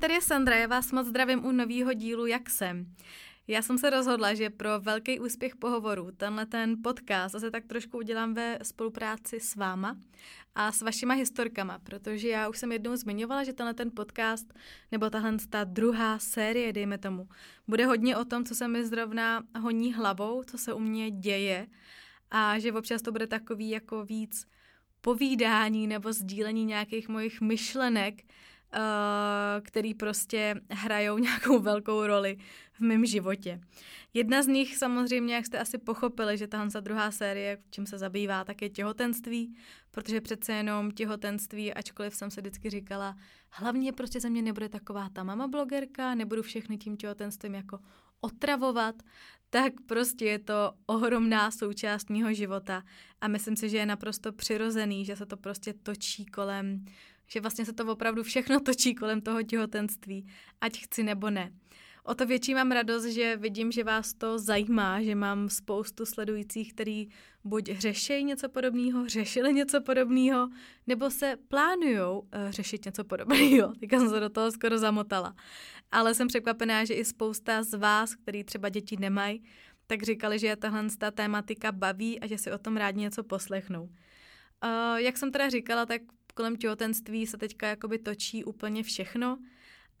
tady je Sandra, já vás moc zdravím u nového dílu Jak jsem. Já jsem se rozhodla, že pro velký úspěch pohovoru tenhle ten podcast zase tak trošku udělám ve spolupráci s váma a s vašima historkama, protože já už jsem jednou zmiňovala, že tenhle ten podcast, nebo tahle ta druhá série, dejme tomu, bude hodně o tom, co se mi zrovna honí hlavou, co se u mě děje a že občas to bude takový jako víc povídání nebo sdílení nějakých mojich myšlenek, který prostě hrajou nějakou velkou roli v mém životě. Jedna z nich samozřejmě, jak jste asi pochopili, že tahle druhá série, čím se zabývá, tak je těhotenství, protože přece jenom těhotenství, ačkoliv jsem se vždycky říkala, hlavně prostě ze mě nebude taková ta mama blogerka, nebudu všechny tím těhotenstvím jako otravovat, tak prostě je to ohromná součást mého života a myslím si, že je naprosto přirozený, že se to prostě točí kolem že vlastně se to opravdu všechno točí kolem toho těhotenství, ať chci nebo ne. O to větší mám radost, že vidím, že vás to zajímá, že mám spoustu sledujících, který buď řeší něco podobného, řešili něco podobného, nebo se plánují uh, řešit něco podobného. Teďka jsem se do toho skoro zamotala. Ale jsem překvapená, že i spousta z vás, který třeba děti nemají, tak říkali, že je tahle ta tématika baví a že si o tom rádi něco poslechnou. Uh, jak jsem teda říkala, tak kolem těhotenství se teďka jakoby točí úplně všechno,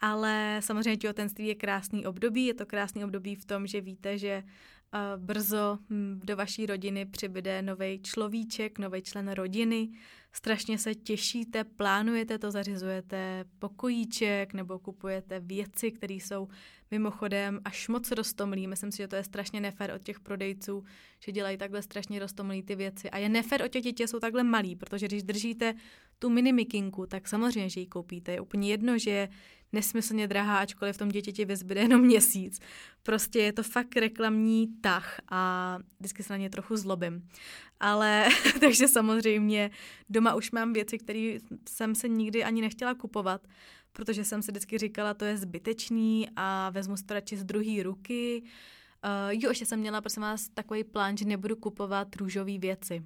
ale samozřejmě těhotenství je krásný období. Je to krásný období v tom, že víte, že uh, brzo hm, do vaší rodiny přibyde nový človíček, nový člen rodiny. Strašně se těšíte, plánujete to, zařizujete pokojíček nebo kupujete věci, které jsou mimochodem až moc roztomlý. Myslím si, že to je strašně nefér od těch prodejců, že dělají takhle strašně roztomlý ty věci. A je nefér od těch dětí, jsou takhle malí, protože když držíte tu mini mikinku, tak samozřejmě, že ji koupíte. Je úplně jedno, že je nesmyslně drahá, ačkoliv v tom dítěti vyzbyde jenom měsíc. Prostě je to fakt reklamní tah a vždycky se na ně trochu zlobím. Ale takže samozřejmě doma už mám věci, které jsem se nikdy ani nechtěla kupovat, protože jsem si vždycky říkala, to je zbytečný a vezmu to radši z druhé ruky. Uh, jo, ještě jsem měla, prosím vás, takový plán, že nebudu kupovat růžové věci.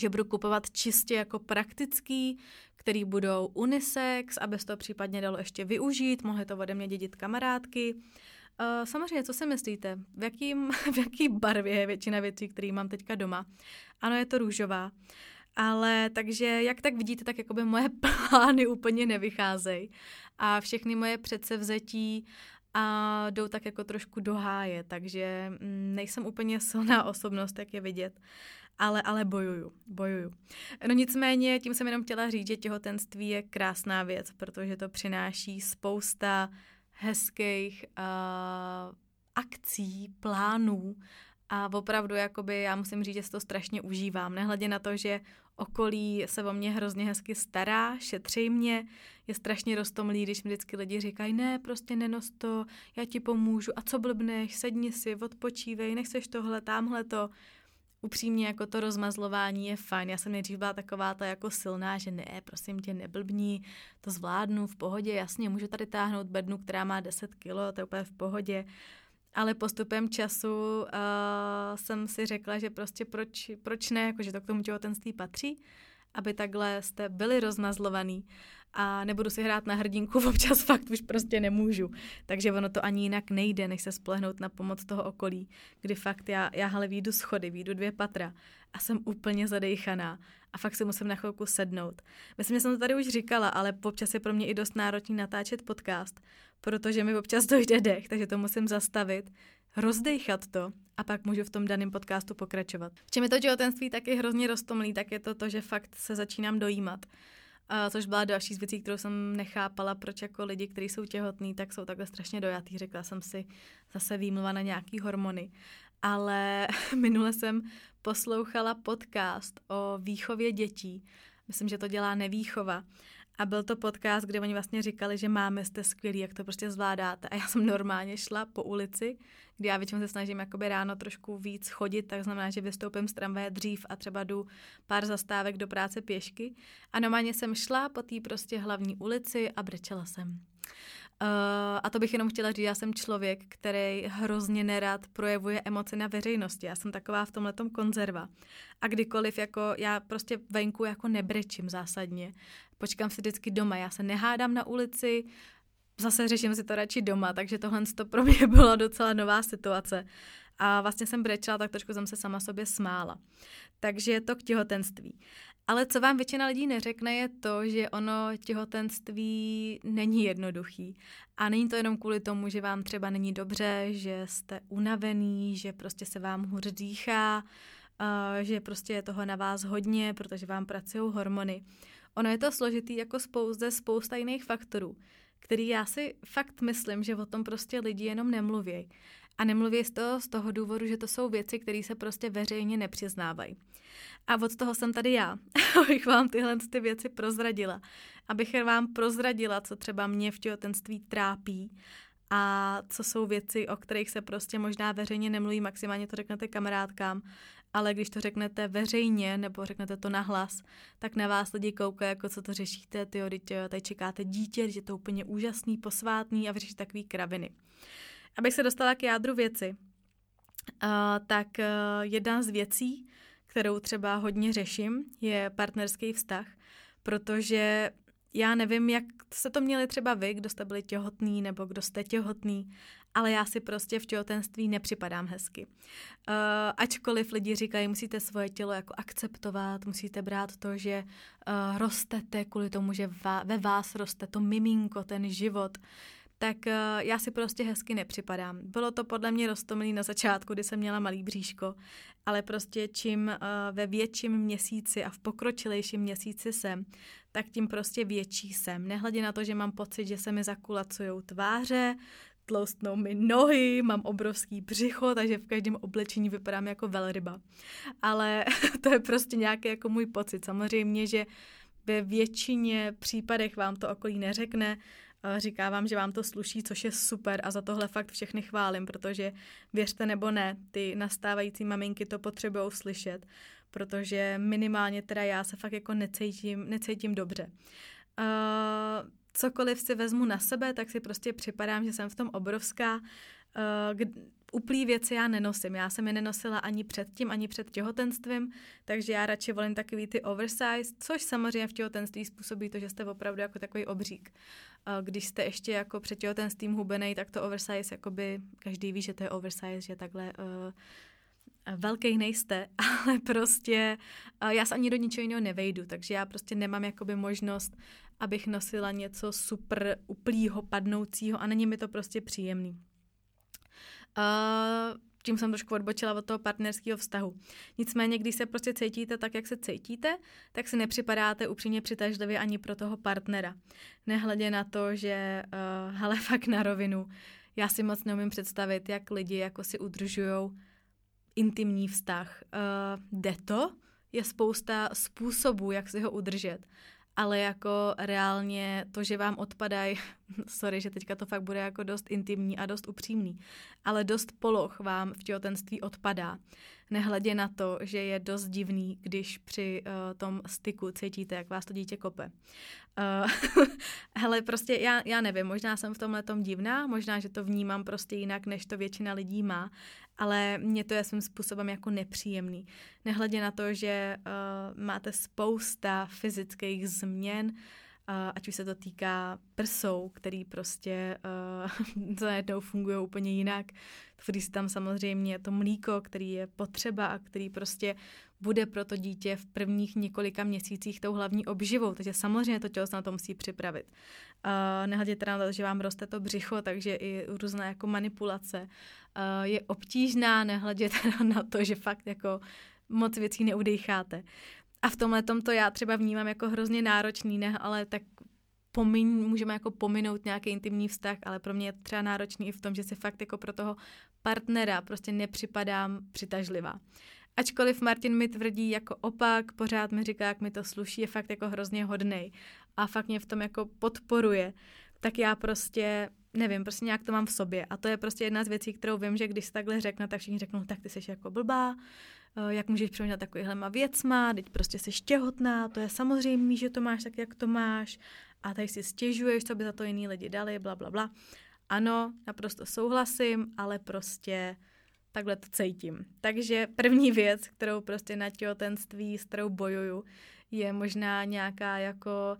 Že budu kupovat čistě jako praktický, který budou unisex, aby se to případně dalo ještě využít, mohly to ode mě dědit kamarádky. Uh, samozřejmě, co si myslíte? V, jakým, v jaký barvě je většina věcí, které mám teďka doma? Ano, je to růžová. Ale takže, jak tak vidíte, tak jakoby moje plány úplně nevycházejí. A všechny moje předsevzetí a jdou tak jako trošku do háje, takže mm, nejsem úplně silná osobnost, jak je vidět, ale, ale bojuju, bojuju. No nicméně, tím jsem jenom chtěla říct, že těhotenství je krásná věc, protože to přináší spousta hezkých uh, akcí, plánů a opravdu, jakoby, já musím říct, že si to strašně užívám. Nehledě na to, že okolí se o mě hrozně hezky stará, šetří mě, je strašně roztomlý, když mi vždycky lidi říkají, ne, prostě nenos to, já ti pomůžu, a co blbneš, sedni si, odpočívej, nechceš tohle, tamhle to. Upřímně jako to rozmazlování je fajn. Já jsem nejdřív byla taková ta jako silná, že ne, prosím tě, neblbní, to zvládnu v pohodě, jasně, můžu tady táhnout bednu, která má 10 kilo, to je úplně v pohodě ale postupem času uh, jsem si řekla, že prostě proč, proč ne, jako, že to k tomu těhotenství patří, aby takhle jste byli rozmazlovaný a nebudu si hrát na hrdinku, občas fakt už prostě nemůžu. Takže ono to ani jinak nejde, než se splehnout na pomoc toho okolí, kdy fakt já, já ale výjdu schody, výjdu dvě patra a jsem úplně zadejchaná a fakt si musím na chvilku sednout. Myslím, že jsem to tady už říkala, ale občas je pro mě i dost náročný natáčet podcast, protože mi občas dojde dech, takže to musím zastavit, rozdejchat to a pak můžu v tom daném podcastu pokračovat. V čem je to těhotenství taky hrozně roztomlý, tak je to to, že fakt se začínám dojímat. Uh, což byla další z věcí, kterou jsem nechápala, proč jako lidi, kteří jsou těhotní, tak jsou takhle strašně dojatý. Řekla jsem si zase výmluva na nějaký hormony. Ale minule jsem poslouchala podcast o výchově dětí. Myslím, že to dělá nevýchova. A byl to podcast, kde oni vlastně říkali, že máme jste skvělí, jak to prostě zvládáte. A já jsem normálně šla po ulici, kdy já většinou se snažím jakoby ráno trošku víc chodit, tak znamená, že vystoupím z tramvaje dřív a třeba jdu pár zastávek do práce pěšky. A normálně jsem šla po té prostě hlavní ulici a brečela jsem. Uh, a to bych jenom chtěla říct, já jsem člověk, který hrozně nerad projevuje emoce na veřejnosti. Já jsem taková v tomhle konzerva. A kdykoliv, jako já prostě venku jako nebrečím zásadně. Počkám si vždycky doma, já se nehádám na ulici, zase řeším si to radši doma, takže tohle to pro mě byla docela nová situace. A vlastně jsem brečela, tak trošku jsem se sama sobě smála. Takže to k těhotenství. Ale co vám většina lidí neřekne, je to, že ono těhotenství není jednoduchý. A není to jenom kvůli tomu, že vám třeba není dobře, že jste unavený, že prostě se vám hůř dýchá, že prostě je toho na vás hodně, protože vám pracují hormony. Ono je to složitý jako spouze spousta jiných faktorů, který já si fakt myslím, že o tom prostě lidi jenom nemluví. A nemluví z toho, z toho důvodu, že to jsou věci, které se prostě veřejně nepřiznávají. A od toho jsem tady já, abych vám tyhle ty věci prozradila. Abych vám prozradila, co třeba mě v těhotenství trápí a co jsou věci, o kterých se prostě možná veřejně nemluví, maximálně to řeknete kamarádkám, ale když to řeknete veřejně nebo řeknete to nahlas, tak na vás lidi koukají, jako co to řešíte, ty tady čekáte dítě, že je to úplně úžasný, posvátný a vy řešíte takový kraviny. Abych se dostala k jádru věci, uh, tak uh, jedna z věcí, kterou třeba hodně řeším, je partnerský vztah, protože já nevím, jak se to měli třeba vy, kdo jste byli těhotný nebo kdo jste těhotný, ale já si prostě v těhotenství nepřipadám hezky. Uh, ačkoliv lidi říkají, musíte svoje tělo jako akceptovat, musíte brát to, že uh, rostete kvůli tomu, že va- ve vás roste to miminko, ten život, tak uh, já si prostě hezky nepřipadám. Bylo to podle mě roztomilý na začátku, kdy jsem měla malý bříško, ale prostě čím uh, ve větším měsíci a v pokročilejším měsíci jsem, tak tím prostě větší jsem. Nehledě na to, že mám pocit, že se mi zakulacují tváře, tloustnou mi nohy, mám obrovský břicho, takže v každém oblečení vypadám jako velryba. Ale to je prostě nějaký jako můj pocit. Samozřejmě, že ve většině případech vám to okolí neřekne, říká vám, že vám to sluší, což je super a za tohle fakt všechny chválím, protože věřte nebo ne, ty nastávající maminky to potřebují slyšet, protože minimálně teda já se fakt jako necítím, necítím dobře. Uh, cokoliv si vezmu na sebe, tak si prostě připadám, že jsem v tom obrovská. Uh, uplý věci já nenosím. Já jsem je nenosila ani předtím, ani před těhotenstvím, takže já radši volím takový ty oversize, což samozřejmě v těhotenství způsobí to, že jste opravdu jako takový obřík. Když jste ještě jako před těhotenstvím hubenej, tak to oversize, jakoby každý ví, že to je oversize, že takhle uh, velký nejste, ale prostě uh, já se ani do ničeho jiného nevejdu, takže já prostě nemám jakoby možnost, abych nosila něco super uplýho, padnoucího a není mi to prostě příjemný. Uh, tím jsem trošku odbočila od toho partnerského vztahu. Nicméně, když se prostě cítíte tak, jak se cítíte, tak si nepřipadáte upřímně přitažlivě ani pro toho partnera. Nehledě na to, že, uh, hele, fakt na rovinu, já si moc neumím představit, jak lidi jako si udržují intimní vztah. Uh, jde to? Je spousta způsobů, jak si ho udržet ale jako reálně to, že vám odpadají, sorry, že teďka to fakt bude jako dost intimní a dost upřímný, ale dost poloh vám v těhotenství odpadá. Nehledě na to, že je dost divný, když při uh, tom styku cítíte, jak vás to dítě kope. Uh, hele, prostě já, já nevím, možná jsem v tomhle tom divná, možná, že to vnímám prostě jinak, než to většina lidí má, ale mě to je svým způsobem jako nepříjemný. Nehledě na to, že uh, máte spousta fyzických změn, uh, ať už se to týká prsou, který prostě uh, najednou fungují úplně jinak. Se tam samozřejmě to mlíko, který je potřeba a který prostě bude pro to dítě v prvních několika měsících tou hlavní obživou, takže samozřejmě to tělo se na to musí připravit. Uh, nehledě teda na to, že vám roste to břicho, takže i různé jako manipulace uh, je obtížná, nehledě teda na to, že fakt jako moc věcí neudejcháte. A v tomhle to já třeba vnímám jako hrozně náročný, ne, ale tak pomin, můžeme jako pominout nějaký intimní vztah, ale pro mě je třeba náročný i v tom, že si fakt jako pro toho partnera prostě nepřipadám přitažlivá. Ačkoliv Martin mi tvrdí jako opak, pořád mi říká, jak mi to sluší, je fakt jako hrozně hodnej a fakt mě v tom jako podporuje, tak já prostě nevím, prostě nějak to mám v sobě. A to je prostě jedna z věcí, kterou vím, že když se takhle řekne, tak všichni řeknou, tak ty jsi jako blbá, eh, jak můžeš přemýšlet takovýhlema věcma, teď prostě jsi těhotná, to je samozřejmé, že to máš tak, jak to máš a tady si stěžuješ, co by za to jiný lidi dali, bla, bla, bla. Ano, naprosto souhlasím, ale prostě takhle to cítím. Takže první věc, kterou prostě na těhotenství, s kterou bojuju, je možná nějaká jako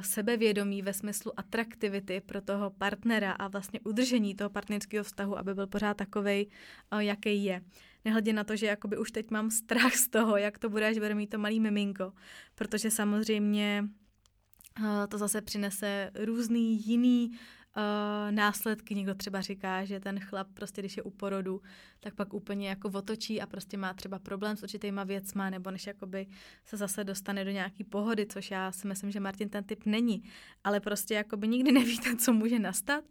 sebevědomí ve smyslu atraktivity pro toho partnera a vlastně udržení toho partnerského vztahu, aby byl pořád takovej, uh, jaký je. Nehledě na to, že jakoby už teď mám strach z toho, jak to bude, až bude mít to malý miminko, protože samozřejmě uh, to zase přinese různý jiný uh, následky. Někdo třeba říká, že ten chlap prostě, když je u porodu, tak pak úplně jako otočí a prostě má třeba problém s určitýma věcma, nebo než jakoby se zase dostane do nějaký pohody, což já si myslím, že Martin ten typ není. Ale prostě jakoby nikdy nevíte, co může nastat.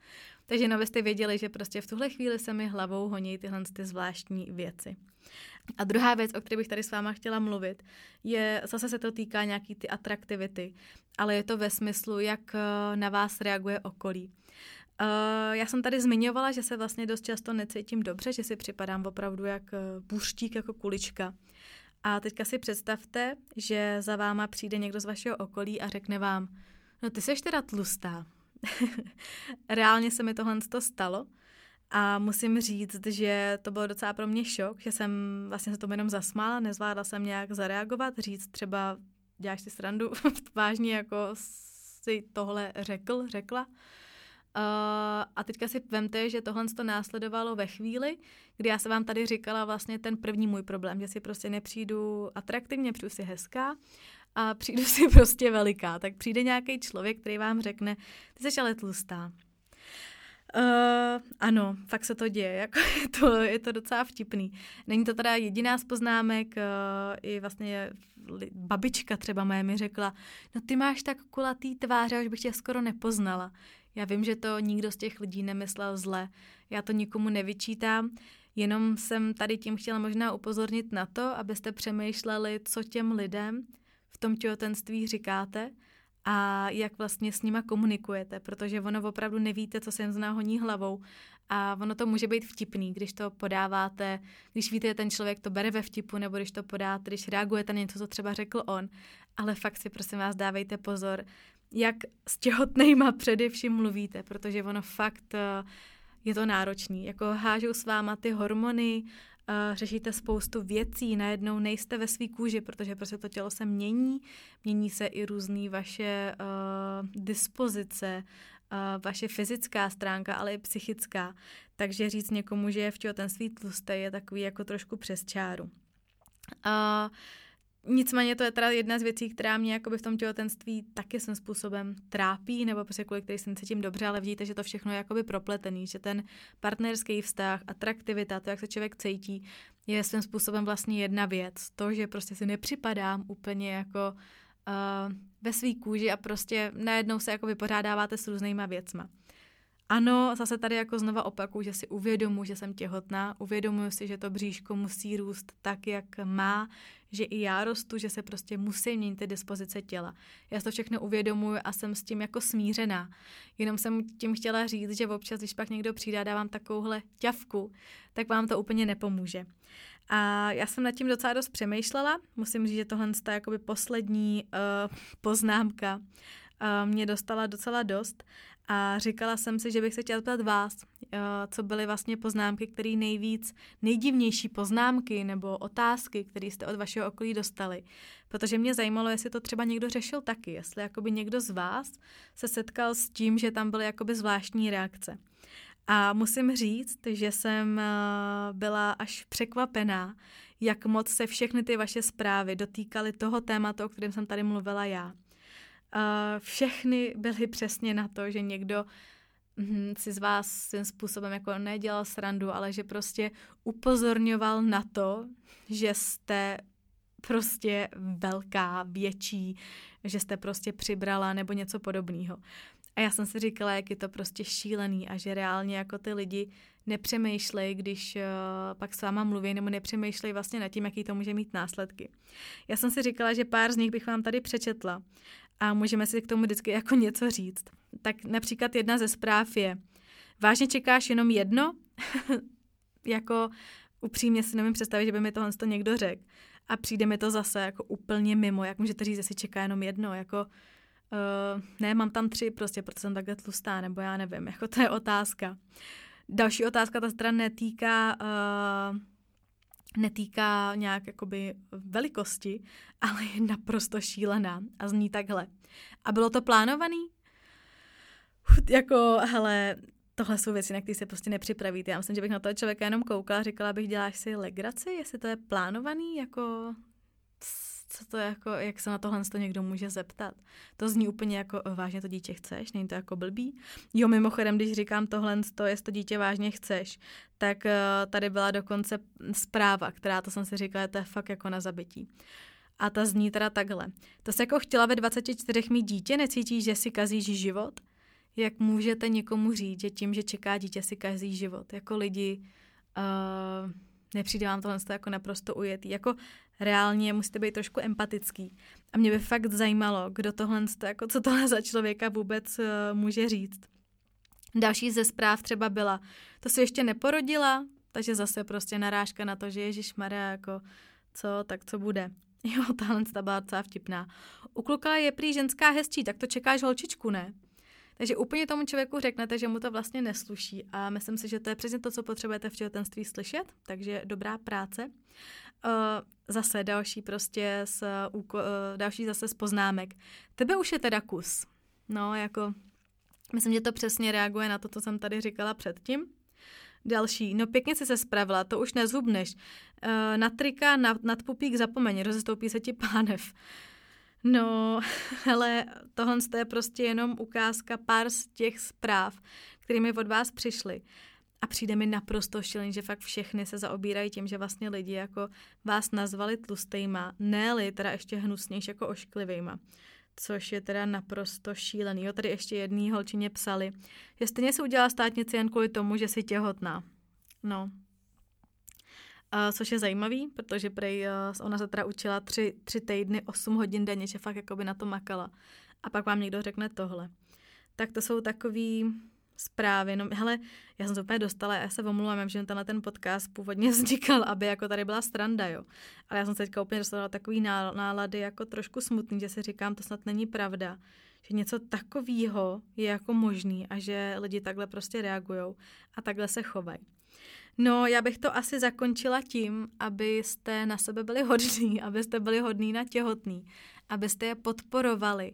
Takže no, byste věděli, že prostě v tuhle chvíli se mi hlavou honí tyhle ty zvláštní věci. A druhá věc, o které bych tady s váma chtěla mluvit, je, zase se to týká nějaký ty atraktivity, ale je to ve smyslu, jak eh, na vás reaguje okolí. Uh, já jsem tady zmiňovala, že se vlastně dost často necítím dobře, že si připadám opravdu jak buřtík, jako kulička. A teďka si představte, že za váma přijde někdo z vašeho okolí a řekne vám, no ty seš teda tlustá. Reálně se mi tohle to stalo a musím říct, že to bylo docela pro mě šok, že jsem vlastně se tomu jenom zasmála, nezvládla jsem nějak zareagovat, říct třeba děláš si srandu, vážně jako si tohle řekl, řekla. Uh, a teďka si vemte, že tohle to následovalo ve chvíli, kdy já se vám tady říkala vlastně ten první můj problém, že si prostě nepřijdu atraktivně, přijdu si hezká a přijdu si prostě veliká. Tak přijde nějaký člověk, který vám řekne, ty jsi ale tlustá. Uh, ano, fakt se to děje, jako je, to, je to docela vtipný. Není to teda jediná z poznámek, uh, i vlastně babička třeba moje mi řekla, no ty máš tak kulatý tváře, už bych tě skoro nepoznala. Já vím, že to nikdo z těch lidí nemyslel zle, já to nikomu nevyčítám, jenom jsem tady tím chtěla možná upozornit na to, abyste přemýšleli, co těm lidem v tom těhotenství říkáte, a jak vlastně s nima komunikujete, protože ono opravdu nevíte, co se jim zná honí hlavou a ono to může být vtipný, když to podáváte, když víte, že ten člověk to bere ve vtipu, nebo když to podáte, když reagujete na něco, co třeba řekl on, ale fakt si prosím vás dávejte pozor, jak s těhotnejma především mluvíte, protože ono fakt eh, je to náročný. Jako hážou s váma ty hormony, řešíte spoustu věcí, najednou nejste ve své kůži, protože prostě to tělo se mění, mění se i různé vaše uh, dispozice, uh, vaše fyzická stránka, ale i psychická. Takže říct někomu, že je v těhotenství tlusté, je takový jako trošku přes čáru. Uh, Nicméně to je teda jedna z věcí, která mě v tom těhotenství taky svým způsobem trápí, nebo prostě kvůli který se cítím dobře, ale vidíte, že to všechno je jakoby propletený, že ten partnerský vztah, atraktivita, to, jak se člověk cítí, je svým způsobem vlastně jedna věc. To, že prostě si nepřipadám úplně jako uh, ve svý kůži a prostě najednou se jako vypořádáváte s různýma věcma. Ano, zase tady jako znova opakuju, že si uvědomuji, že jsem těhotná, uvědomuji si, že to bříško musí růst tak, jak má, že i já rostu, že se prostě musí měnit ty dispozice těla. Já to všechno uvědomuji a jsem s tím jako smířená. Jenom jsem tím chtěla říct, že občas, když pak někdo přijde a dávám takovouhle ťavku, tak vám to úplně nepomůže. A já jsem nad tím docela dost přemýšlela. Musím říct, že tohle je jakoby poslední uh, poznámka mě dostala docela dost a říkala jsem si, že bych se chtěla zeptat vás, eh, co byly vlastně poznámky, které nejvíc, nejdivnější poznámky nebo otázky, které jste od vašeho okolí dostali. Protože mě zajímalo, jestli to třeba někdo řešil taky, jestli jakoby někdo z vás se setkal s tím, že tam byly jakoby zvláštní reakce. A musím říct, že jsem eh, byla až překvapená, jak moc se všechny ty vaše zprávy dotýkaly toho tématu, o kterém jsem tady mluvila já. Všechny byly přesně na to, že někdo hm, si z vás svým způsobem jako nedělal srandu, ale že prostě upozorňoval na to, že jste prostě velká, větší, že jste prostě přibrala nebo něco podobného. A já jsem si říkala, jak je to prostě šílený a že reálně jako ty lidi nepřemýšlej, když uh, pak s váma mluví, nebo nepřemýšlej vlastně nad tím, jaký to může mít následky. Já jsem si říkala, že pár z nich bych vám tady přečetla a můžeme si k tomu vždycky jako něco říct. Tak například jedna ze zpráv je, vážně čekáš jenom jedno? jako upřímně si nemím představit, že by mi tohle to někdo řekl. A přijde mi to zase jako úplně mimo, jak můžete říct, že si čeká jenom jedno, jako uh, ne, mám tam tři prostě, protože jsem takhle tlustá, nebo já nevím, jako to je otázka. Další otázka, ta strana netýká uh, netýká nějak jakoby velikosti, ale je naprosto šílená a zní takhle. A bylo to plánovaný? Jako, hele, tohle jsou věci, na které se prostě nepřipravíte. Já myslím, že bych na toho člověka jenom koukala, říkala bych, děláš si legraci, jestli to je plánovaný, jako co to jako, jak se na tohle to někdo může zeptat. To zní úplně jako, vážně to dítě chceš, není to jako blbý. Jo, mimochodem, když říkám tohle, to, jestli to dítě vážně chceš, tak uh, tady byla dokonce zpráva, která, to jsem si říkala, to je fakt jako na zabití. A ta zní teda takhle. To se jako chtěla ve 24 mít dítě, necítíš, že si kazíš život? Jak můžete někomu říct, že tím, že čeká dítě, si kazí život? Jako lidi, uh, nepřijde vám tohle jako naprosto ujetý. Jako reálně musíte být trošku empatický. A mě by fakt zajímalo, kdo tohle, jako co tohle za člověka vůbec uh, může říct. Další ze zpráv třeba byla, to si ještě neporodila, takže zase prostě narážka na to, že Ježíš Maria jako co, tak co bude. Jo, tahle byla docela vtipná. U kluka je prý ženská hezčí, tak to čekáš holčičku, ne? Takže úplně tomu člověku řeknete, že mu to vlastně nesluší a myslím si, že to je přesně to, co potřebujete v těhotenství slyšet, takže dobrá práce. Uh, zase další prostě z, uh, další zase z poznámek. Tebe už je teda kus. No, jako, myslím, že to přesně reaguje na to, co jsem tady říkala předtím. Další, no pěkně si se spravila, to už nezhubneš. Uh, na trika, nad, nad pupík zapomeň, rozestoupí se ti pánev. No, hele, tohle je prostě jenom ukázka pár z těch zpráv, kterými od vás přišly. A přijde mi naprosto šílený, že fakt všechny se zaobírají tím, že vlastně lidi jako vás nazvali tlustejma, ne teda ještě hnusnější jako ošklivejma. Což je teda naprosto šílený. Jo, tady ještě jedný holčině psali, že stejně se udělala státnici jen kvůli tomu, že si těhotná. No, Uh, což je zajímavý, protože prej uh, ona se teda učila tři, tři týdny, 8 hodin denně, že fakt jakoby na to makala. A pak vám někdo řekne tohle. Tak to jsou takový zprávy. No, hele, já jsem to úplně dostala, já se omluvám, že tenhle ten podcast původně vznikal, aby jako tady byla stranda, jo. Ale já jsem se teďka úplně dostala takový nálady jako trošku smutný, že si říkám, to snad není pravda, že něco takového je jako možný a že lidi takhle prostě reagují a takhle se chovají. No, já bych to asi zakončila tím, abyste na sebe byli hodní, abyste byli hodní na těhotný, abyste je podporovali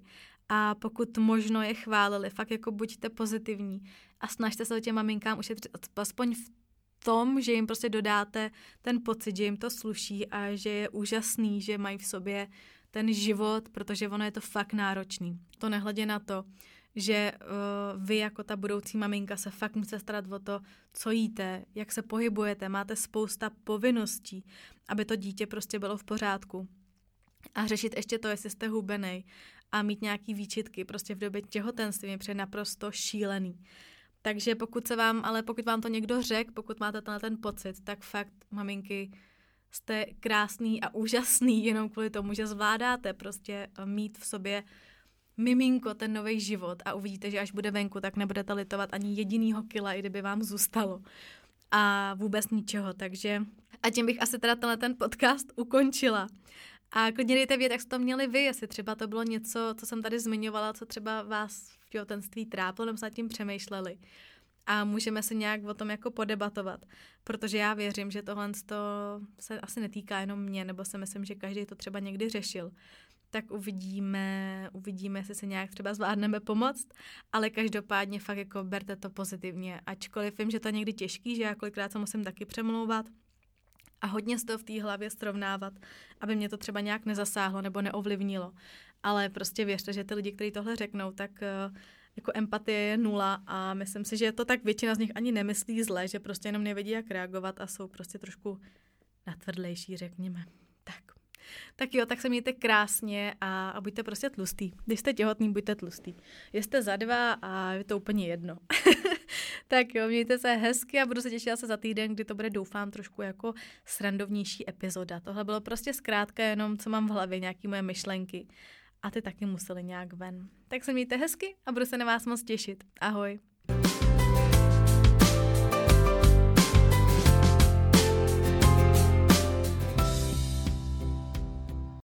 a pokud možno je chválili, fakt jako buďte pozitivní a snažte se o těm maminkám ušetřit aspoň v tom, že jim prostě dodáte ten pocit, že jim to sluší a že je úžasný, že mají v sobě ten život, protože ono je to fakt náročný. To nehledě na to, že uh, vy jako ta budoucí maminka se fakt musíte starat o to, co jíte, jak se pohybujete, máte spousta povinností, aby to dítě prostě bylo v pořádku. A řešit ještě to, jestli jste hubený a mít nějaký výčitky prostě v době těhotenství je před naprosto šílený. Takže pokud se vám, ale pokud vám to někdo řekl, pokud máte tenhle ten pocit, tak fakt, maminky, jste krásný a úžasný jenom kvůli tomu, že zvládáte prostě mít v sobě miminko, ten nový život a uvidíte, že až bude venku, tak nebudete litovat ani jedinýho kila, i kdyby vám zůstalo. A vůbec ničeho, takže a tím bych asi teda tenhle ten podcast ukončila. A klidně dejte vědět, jak jste to měli vy, jestli třeba to bylo něco, co jsem tady zmiňovala, co třeba vás v těhotenství trápilo, nebo se nad tím přemýšleli. A můžeme se nějak o tom jako podebatovat, protože já věřím, že tohle se asi netýká jenom mě, nebo si myslím, že každý to třeba někdy řešil tak uvidíme, uvidíme, jestli se nějak třeba zvládneme pomoct, ale každopádně fakt jako berte to pozitivně, ačkoliv vím, že to je někdy těžký, že já kolikrát se musím taky přemlouvat a hodně z toho v té hlavě srovnávat, aby mě to třeba nějak nezasáhlo nebo neovlivnilo. Ale prostě věřte, že ty lidi, kteří tohle řeknou, tak uh, jako empatie je nula a myslím si, že to tak většina z nich ani nemyslí zle, že prostě jenom nevědí, jak reagovat a jsou prostě trošku natvrdlejší, řekněme. Tak. Tak jo, tak se mějte krásně a, a buďte prostě tlustý. Když jste těhotný, buďte tlustý. Jste za dva a je to úplně jedno. tak jo, mějte se hezky a budu se těšit se za týden, kdy to bude, doufám, trošku jako srandovnější epizoda. Tohle bylo prostě zkrátka jenom, co mám v hlavě, nějaký moje myšlenky. A ty taky museli nějak ven. Tak se mějte hezky a budu se na vás moc těšit. Ahoj.